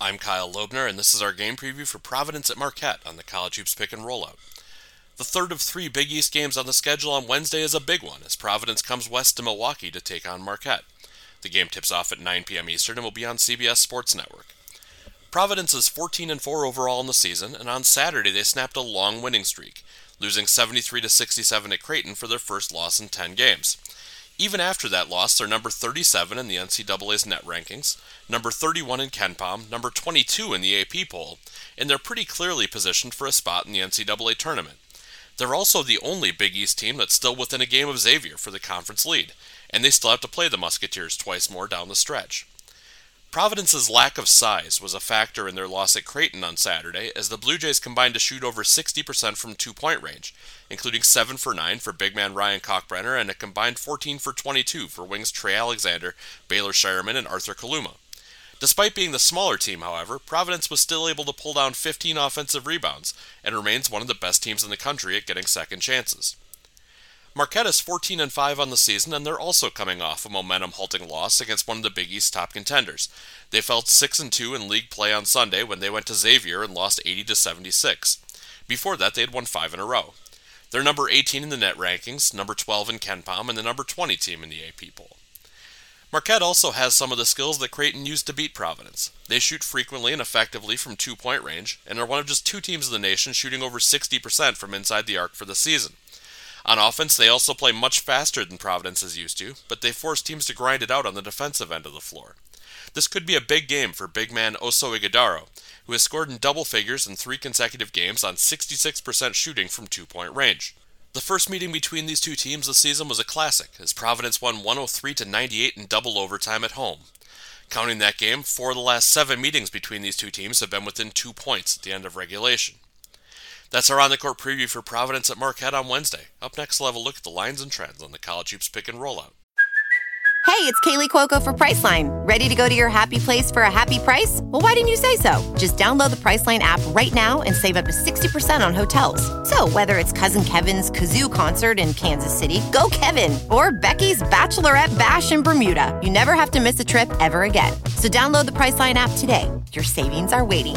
I'm Kyle Loebner, and this is our game preview for Providence at Marquette on the College Hoops Pick and Rollout. The third of three Big East games on the schedule on Wednesday is a big one as Providence comes west to Milwaukee to take on Marquette. The game tips off at 9 p.m. Eastern and will be on CBS Sports Network. Providence is 14 and 4 overall in the season, and on Saturday they snapped a long winning streak, losing 73 to 67 at Creighton for their first loss in 10 games. Even after that loss, they're number 37 in the NCAA's net rankings, number 31 in KenPom, number 22 in the AP poll, and they're pretty clearly positioned for a spot in the NCAA tournament. They're also the only Big East team that's still within a game of Xavier for the conference lead, and they still have to play the Musketeers twice more down the stretch. Providence's lack of size was a factor in their loss at Creighton on Saturday, as the Blue Jays combined to shoot over 60% from two point range, including 7 for 9 for big man Ryan Kalkbrenner and a combined 14 for 22 for wings Trey Alexander, Baylor Scheierman, and Arthur Kaluma. Despite being the smaller team, however, Providence was still able to pull down 15 offensive rebounds and remains one of the best teams in the country at getting second chances. Marquette is 14 and 5 on the season, and they're also coming off a momentum halting loss against one of the Big East top contenders. They fell 6 and 2 in league play on Sunday when they went to Xavier and lost 80 to 76. Before that, they had won 5 in a row. They're number 18 in the net rankings, number 12 in KenPom, and the number 20 team in the AP poll. Marquette also has some of the skills that Creighton used to beat Providence. They shoot frequently and effectively from two point range, and are one of just two teams in the nation shooting over 60% from inside the arc for the season. On offense, they also play much faster than Providence is used to, but they force teams to grind it out on the defensive end of the floor. This could be a big game for big man Oso Ighodaro, who has scored in double figures in three consecutive games on 66% shooting from two point range. The first meeting between these two teams this season was a classic, as Providence won 103 to 98 in double overtime at home. Counting that game, four of the last seven meetings between these two teams have been within two points at the end of regulation. That's our on the court preview for Providence at Marquette on Wednesday. Up next, we'll have a look at the lines and trends on the College Hoops Pick and Rollout. Hey, it's Kaley Cuoco for Priceline. Ready to go to your happy place for a happy price? Well, why didn't you say so? Just download the Priceline app right now and save up to 60% on hotels. So, whether it's Cousin Kevin's Kazoo concert in Kansas City, go Kevin, or Becky's Bachelorette Bash in Bermuda, you never have to miss a trip ever again. So, download the Priceline app today. Your savings are waiting.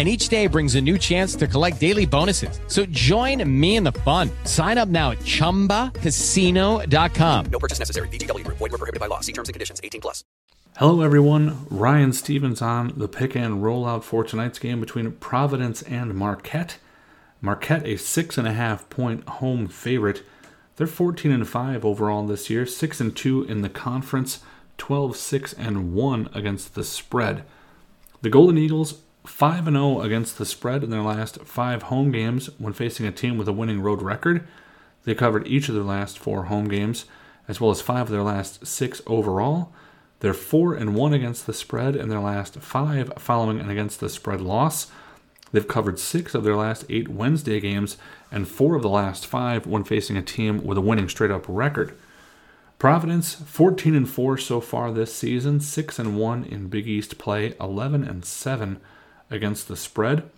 and each day brings a new chance to collect daily bonuses. So join me in the fun. Sign up now at ChumbaCasino.com. No purchase necessary. VGW. Void were prohibited by law. See terms and conditions. 18 plus. Hello, everyone. Ryan Stevens on the pick and rollout for tonight's game between Providence and Marquette. Marquette, a six and a half point home favorite. They're 14 and 5 overall this year, 6 and 2 in the conference, 12 6 and 1 against the spread. The Golden Eagles 5 0 against the spread in their last five home games when facing a team with a winning road record. They covered each of their last four home games, as well as five of their last six overall. They're 4 and 1 against the spread in their last five following an against the spread loss. They've covered six of their last eight Wednesday games and four of the last five when facing a team with a winning straight up record. Providence 14 and 4 so far this season, 6 and 1 in Big East play, 11 and 7 against the spread.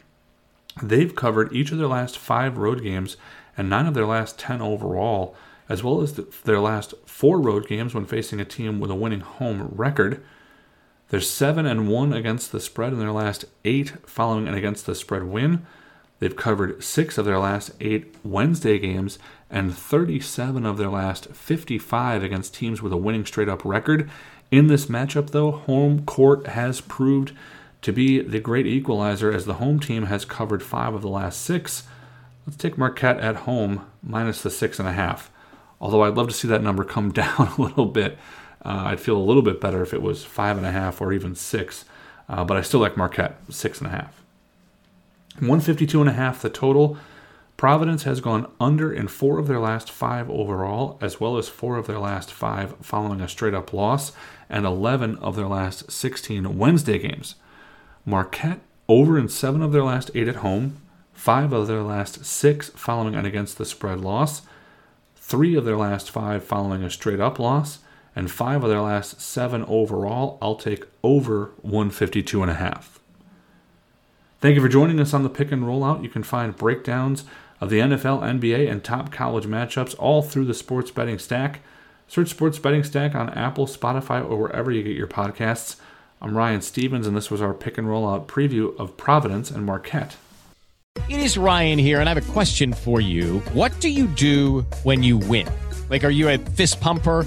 They've covered each of their last five road games and nine of their last 10 overall, as well as the, their last four road games when facing a team with a winning home record. They're 7 and 1 against the spread in their last eight following an against the spread win. They've covered six of their last eight Wednesday games and 37 of their last 55 against teams with a winning straight up record. In this matchup, though, home court has proved to be the great equalizer as the home team has covered five of the last six. Let's take Marquette at home minus the six and a half. Although I'd love to see that number come down a little bit. Uh, I'd feel a little bit better if it was five and a half or even six. Uh, but I still like Marquette six and a half. 152 and a half the total. Providence has gone under in four of their last five overall, as well as four of their last five following a straight up loss, and 11 of their last 16 Wednesday games. Marquette over in seven of their last eight at home, five of their last six following an against the spread loss, three of their last five following a straight up loss, and five of their last seven overall. I'll take over 152 and a half. Thank you for joining us on the pick and rollout. You can find breakdowns of the NFL, NBA, and top college matchups all through the Sports Betting Stack. Search Sports Betting Stack on Apple, Spotify, or wherever you get your podcasts. I'm Ryan Stevens, and this was our pick and roll out preview of Providence and Marquette. It is Ryan here, and I have a question for you. What do you do when you win? Like, are you a fist pumper?